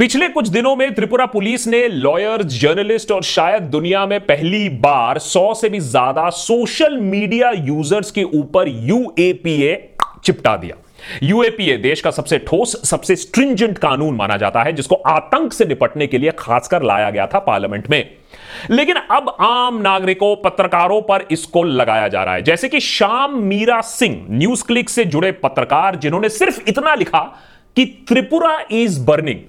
पिछले कुछ दिनों में त्रिपुरा पुलिस ने लॉयर्स जर्नलिस्ट और शायद दुनिया में पहली बार 100 से भी ज़्यादा सोशल मीडिया यूज़र्स के ऊपर यूएपीए चिपटा दिया। यूएपीए देश का सबसे ठोस, सबसे स्ट्रिंजेंट कानून माना जाता है, जिसको आतंक से निपटने के लिए खासकर लाया गया था पार्लियामेंट में। लेकिन अब आम नागरिकों, पत्रकारों पर इसको लगाया जा रहा है। जैसे कि शाम मीरा सिंह न्यूज़ क्लिक से जुड़े पत्रकार, जिन्होंने सिर्फ़ इतना लिखा कि त्रिपुरा इज़ बर्निंग।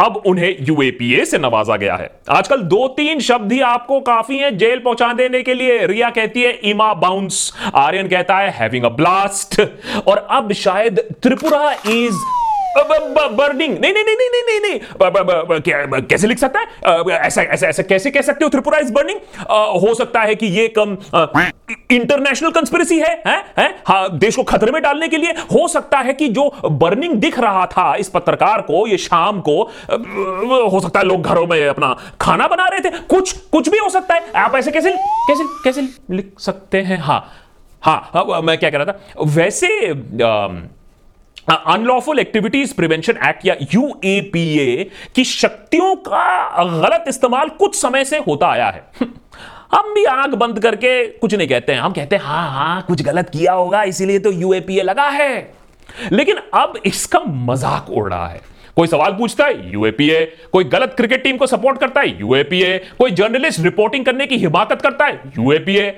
अब उन्हें यूएपीए से नवाजा गया है। आजकल दो तीन शब्द ही आपको काफ़ी हैं जेल पहुँचा देने के लिए। रिया कहती है, इमा बाउंस। आर्यन कहता है, हैविंग अ ब्लास्ट। और अब शायद त्रिपुरा इज़ बर्निंग नहीं नहीं नहीं नहीं नहीं नहीं. कैसे लिख सकता है? ऐसा ऐसा ऐसा कैसे कह सकते हो? त्रिपुरा इज़ बर्निंग हो सकता है कि ये कम इंटरनेशनल कंस्पिरेसी है हैं हैं? हाँ देश को खतरे में डालने के लिए हो सकता है कि जो बर्निंग दिख रहा था इस पत्रकार को ये शाम को हो सकता है लोग घरों में अपना खाना बना रहे थे। कुछ कुछ भी हो सकता है। आप ऐसे कैसे कैसे कैसे लिख सकते हैं? हाँ हाँ, हाँ मैं क्या कह रहा था? वैसे आ, अनलॉफुल एक्टिविटीज़ प्रिवेंशन एक्ट या यूएपीए की शक्तियों का गलत इस्तेमाल कुछ समय से होता आया है। हम भी आँख बंद करके कुछ नहीं कहते हैं। हम कहते हैं हाँ हाँ कुछ गलत किया होगा, इसीलिए तो यूएपीए लगा है। लेकिन अब इसका मज़ाक उड़ रहा है। कोई सवाल पूछता है यूएपीए कोई गलत क्रिकेट टीम को सपोर्ट करता है यूएपीए कोई जर्नलिस्ट रिपोर्टिंग करने की हिमाकत करता है यूएपीए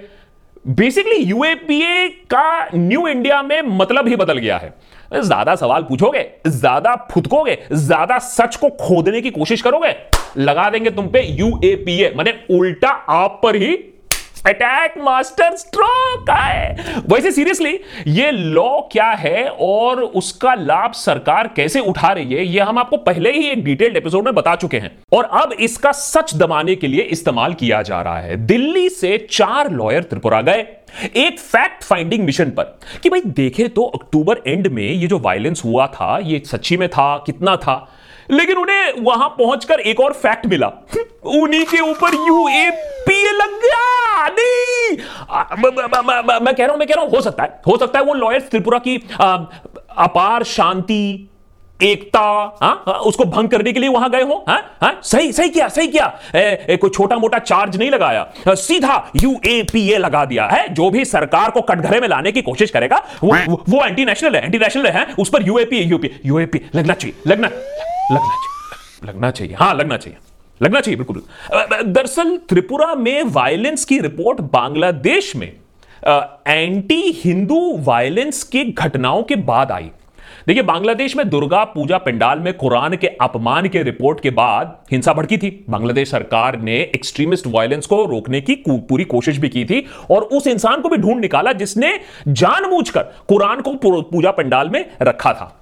बेसिकली यूएपीए का न्यू इंडिया में मतलब ही बदल गया है। ज़्यादा सवाल पूछोगे, ज़्यादा फुदकोगे, ज़्यादा सच को खोदने की कोशिश करोगे, लगा देंगे तुम पे यूएपीए मैंने उल्टा आप पर ही अटैक मास्टर स्ट्रोक है वैसे सीरियसली ये लॉ क्या है और उसका लाभ सरकार कैसे उठा रही है, ये हम आपको पहले ही एक डिटेल्ड एपिसोड में बता चुके हैं। और अब इसका सच दबाने के लिए इस्तेमाल किया जा रहा है। दिल्ली से चार लॉयर त्रिपुरा गए, एक फैक्ट फाइंडिंग मिशन पर। कि भाई देखे तो अक्टूबर एंड में ये जो वायलेंस हुआ था, ये सच्ची में था, कितना था? लेकिन उन्हें वहाँ पहुंचकर एक और फैक्ट मिला। उन्हीं के ऊपर यूएपीए लग गया। मैं कह रहा हूँ मैं कह रहा हूँ हो सकता है हो सकता है वो लॉयर्स त्रिपुरा की अपार शांति एकता हा? उसको भंग करने के लिए वहाँ गए हो हा? हा? सही सही किया सही किया ए, ए, कोई छोटा मोटा चार्ज नहीं लगाया सीधा यूएपीए लगा दिया है जो भी सरकार को कटघरे में लाने की कोशिश करेगा वो वो एंटी नेशनल है एंटी नेशनल है उस पर यूएपीए यूपी यूएपी लगना चाहिए लगना लगना चाहिए लगना चाहिए हाँ लगना चाहिए लगना चाहिए, बिल्कुल। दरअसल त्रिपुरा में वायलेंस की रिपोर्ट बांग्लादेश में एंटी हिंदू वायलेंस की घटनाओं के बाद आई। देखिए, बांग्लादेश में दुर्गा पूजा पंडाल में कुरान के अपमान के रिपोर्ट के बाद हिंसा भड़की थी। बांग्लादेश सरकार ने एक्सट्रीमिस्ट वायलेंस को रोकने की पूरी कोशिश भी की थी और उस इंसान को भी ढूंढ निकाला जिसने जानबूझकर कुरान को पूजा पंडाल में रखा था।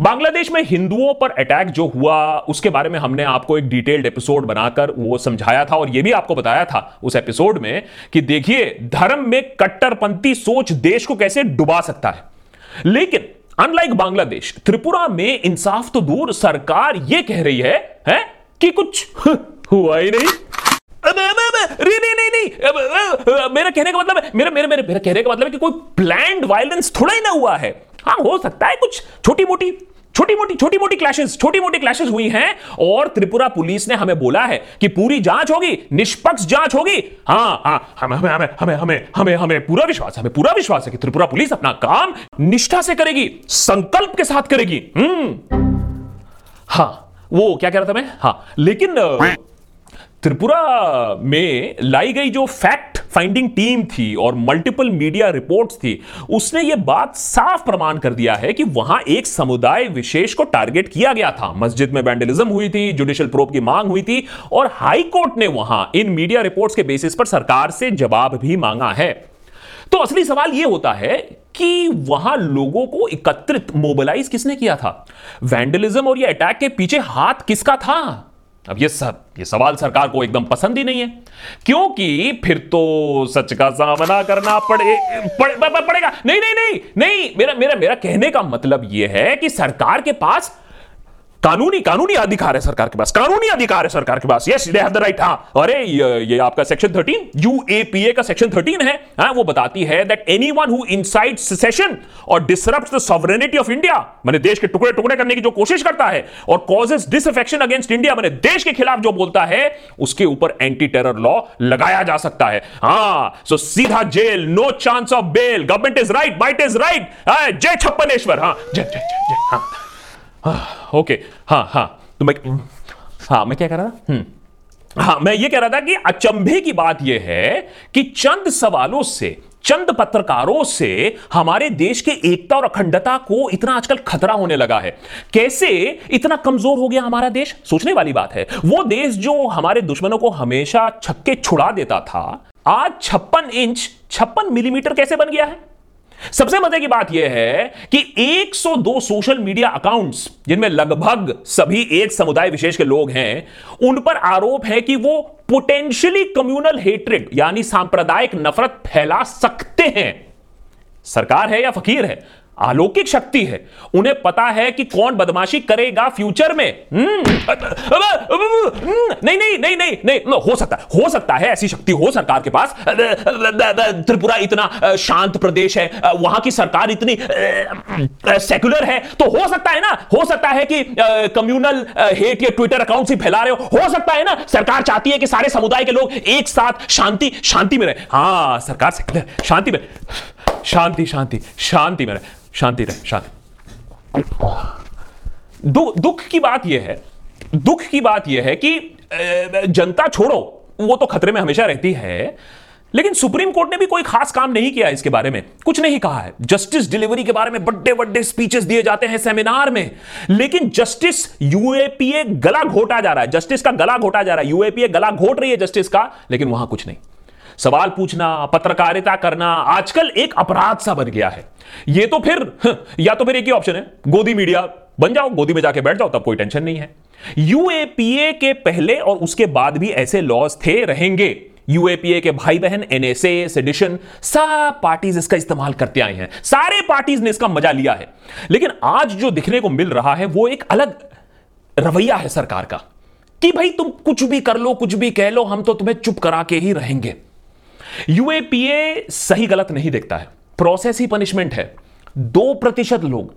बांग्लादेश में हिंदुओं पर अटैक जो हुआ उसके बारे में हमने आपको एक डिटेल्ड एपिसोड बनाकर वो समझाया था और यह भी आपको बताया था उस एपिसोड में कि देखिए धर्म में कट्टरपंथी सोच देश को कैसे डुबा सकता है। लेकिन अनलाइक बांग्लादेश त्रिपुरा में इंसाफ तो दूर सरकार यह कह रही है, है कि कुछ हुआ ही नहीं। नहीं नहीं नहीं मेरा कहने का मतलब है मेरा मेरे मेरे मेरा कहने का मतलब है कि कोई प्लान्ड वायलेंस थोड़ा ही ना हुआ है। हाँ हो सकता है कुछ छोटी मोटी छोटी मोटी छोटी मोटी क्लैशेस छोटी मोटी क्लैशेस हुई हैं और त्रिपुरा पुलिस ने हमें बोला है कि पूरी जाँच होगी, निष्पक्ष जाँच होगी। हाँ हाँ हमें हमें हमें हमें हमें हमें हमें पूरा विश्वास, हमें पूरा विश्वास है कि त्रिपुरा पुलिस अपना काम निष्ठा से करेगी, संकल्प के साथ करेगी। हम्म। हाँ वो क्या कह रहा था मैं? हाँ लेकिन त्रिपुरा में लाई गई जो फैक्ट फाइंडिंग टीम थी और मल्टीपल मीडिया रिपोर्ट्स थी, उसने ये बात साफ़ प्रमाण कर दिया है कि वहाँ एक समुदाय विशेष को टारगेट किया गया था। मस्जिद में वैंडलिज्म हुई थी जुडिशियल प्रोब की मांग हुई थी और हाई कोर्ट ने वहाँ इन मीडिया रिपोर्ट्स के बेसिस पर सरकार से जवाब भी मांगा है। तो असली सवाल यह होता है कि वहाँ लोगों को एकत्रित मोबिलाइज किसने किया था? वैंडलिज्म और ये अटैक के पीछे हाथ किसका था? अब ये सब ये सवाल सरकार को एकदम पसंद ही नहीं है। क्योंकि फिर तो सच का सामना करना पड़े, पड़े, पड़ेगा। नहीं नहीं नहीं नहीं मेरा मेरा मेरा कहने का मतलब यह है कि सरकार के पास कानूनी कानूनी अधिकार है सरकार के पास कानूनी अधिकार है सरकार के पास। Yes they have the right हाँ। अरे ये, ये आपका सेक्शन 13 यूएपीए का सेक्शन 13 है। हाँ वो बताती है that anyone who incites secession और disrupt the sovereignty of India मैंने देश के टुकड़े टुकड़े करने की जो कोशिश करता है और कॉजेस डिसअफेक्शन अगेंस्ट इंडिया मैंने देश के खिलाफ जो बोलता है उसके ऊपर एंटी टेरर लॉ लगाया जा सकता है। हाँ सो सीधा jail no chance of bail government is right might is right जय छप्पनेश्वर हाँ। जय जय जय जय हाँ। ओके हाँ हाँ. तो मैं हाँ मैं क्या कह रहा था? हम्म. हाँ मैं ये कह रहा था कि अचंभे की बात यह है कि चंद सवालों से, चंद पत्रकारों से हमारे देश के एकता और अखंडता को इतना आजकल खतरा होने लगा है। कैसे इतना कमज़ोर हो गया हमारा देश? सोचने वाली बात है। वो देश जो हमारे दुश्मनों को हमेशा छक्के छुड़ा देता था, आज छप्पन इंच, छप्पन मिलीमीटर कैसे बन गया है? सबसे मज़े की बात यह है कि 102 सोशल मीडिया अकाउंट्स, जिनमें लगभग सभी एक समुदाय विशेष के लोग हैं, उन पर आरोप है कि वो पोटेंशियली कम्युनल हेट्रेड यानी सांप्रदायिक नफरत फैला सकते हैं। सरकार है या फकीर है? अलौकिक शक्ति है। उन्हें पता है कि कौन बदमाशी करेगा फ्यूचर में। हम्म। नहीं नहीं नहीं नहीं नहीं हो सकता हो सकता है ऐसी शक्ति हो सरकार के पास। त्रिपुरा इतना शांत प्रदेश है वहाँ की सरकार इतनी सेक्युलर है। तो हो सकता है ना, हो सकता है कि कम्युनल हेट या ट्विटर अकाउंट से फैला रहे हो। हो सकता है ना, सरकार चाहती है कि सारे समुदाय के लोग एक साथ शांति शांति में रहे। हाँ सरकार सेक्युलर, शांति में शांति शांति शांति में रहे। शांति रहे शांति। दु, दुख की बात यह है दुख की बात यह है कि जनता छोड़ो वो तो खतरे में हमेशा रहती है लेकिन सुप्रीम कोर्ट ने भी कोई खास काम नहीं किया इसके बारे में कुछ नहीं कहा है। जस्टिस डिलीवरी के बारे में बड़े बड़े स्पीचेस दिए जाते हैं सेमिनार में लेकिन जस्टिस यूएपीए गला घोटा जा रहा है जस्टिस का गला घोटा जा रहा है यूएपीए गला घोट रही है जस्टिस का लेकिन वहाँ कुछ नहीं। सवाल पूछना पत्रकारिता करना आजकल एक अपराध सा बन गया है। ये तो फिर या तो फिर एक ही ऑप्शन है। गोदी मीडिया बन जाओ, गोदी में जाके बैठ जाओ, तब कोई टेंशन नहीं है। यूएपीए के पहले और उसके बाद भी ऐसे लॉज थे, रहेंगे। यूएपीए के भाई बहन एनएसए सेडिशन सब पार्टीज़ इसका इस्तेमाल करते आए हैं। सारे पार्टीज़ ने इसका मज़ा लिया है। लेकिन आज जो दिखने को मिल रहा है, वो एक अलग रवैया है सरकार का, कि भाई तुम कुछ भी कर लो, कुछ भी कह लो, हम तो तुम्हें चुप करा के ही रहेंगे। यूएपीए सही गलत नहीं देखता है। प्रोसेस ही पनिशमेंट है। दो प्रतिशत लोग,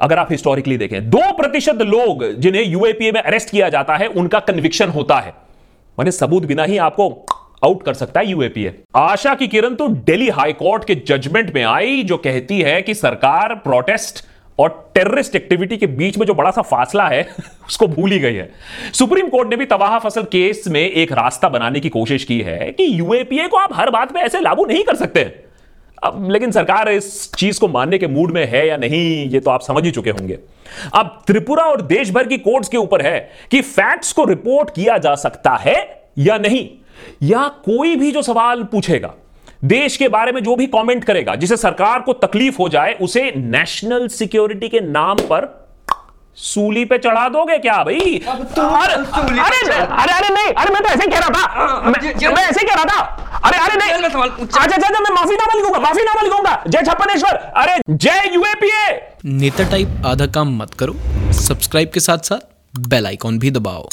अगर आप हिस्टोरिकली देखें, दो प्रतिशत लोग जिन्हें यूएपीए में अरेस्ट किया जाता है, उनका कन्विक्शन होता है। मैंने सबूत बिना ही आपको आउट कर सकता है यूएपीए आशा की किरण तो दिल्ली हाईकोर्ट के जजमेंट में आई, जो कहती है कि सरकार प्रोटेस्ट और टेररिस्ट एक्टिविटी के बीच में जो बड़ा सा फासला है, उसको भूल ही गई है। सुप्रीम कोर्ट ने भी तबाह फ़सल केस में एक रास्ता बनाने की कोशिश की है कि यूएपीए को आप हर बात में ऐसे लागू नहीं कर सकते। अब लेकिन सरकार इस चीज़ को मानने के मूड में है या नहीं ये तो आप समझ ही चुके होंगे। अब त्रिपुरा और देश भर की कोर्ट्स के ऊपर है कि फैक्ट्स को रिपोर्ट किया जा सकता है या नहीं। या कोई भी जो सवाल पूछेगा देश के बारे में जो भी कमेंट करेगा जिसे सरकार को तकलीफ़ हो जाए उसे नेशनल सिक्योरिटी के नाम पर सूली पे चढ़ा दोगे क्या भाई? अरे अरे अरे नहीं अरे मैं तो ऐसे कह रहा था। हाँ, मैं ऐसे कह रहा था। अरे अरे नहीं। अच्छा अच्छा अच्छा मैं माफ़ी नामा लिखूँगा माफ़ी नामा लिखूँगा जय छप्पनेश्वर। अरे जय यूएपीए। नेता टाइप आधा काम मत करो। सब्सक्राइब के साथ साथ बेल आइकॉन भी दबाओ।